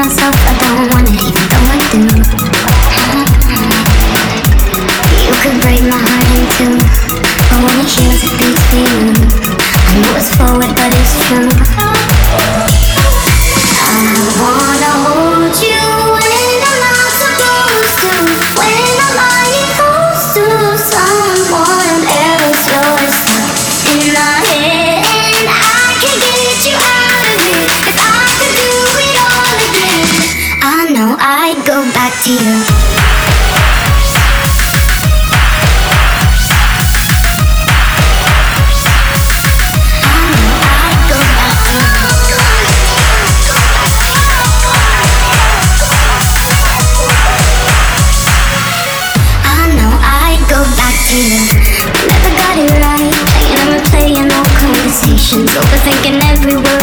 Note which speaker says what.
Speaker 1: myself, I don't want it Never got it right Never playing no conversations. Overthinking every word.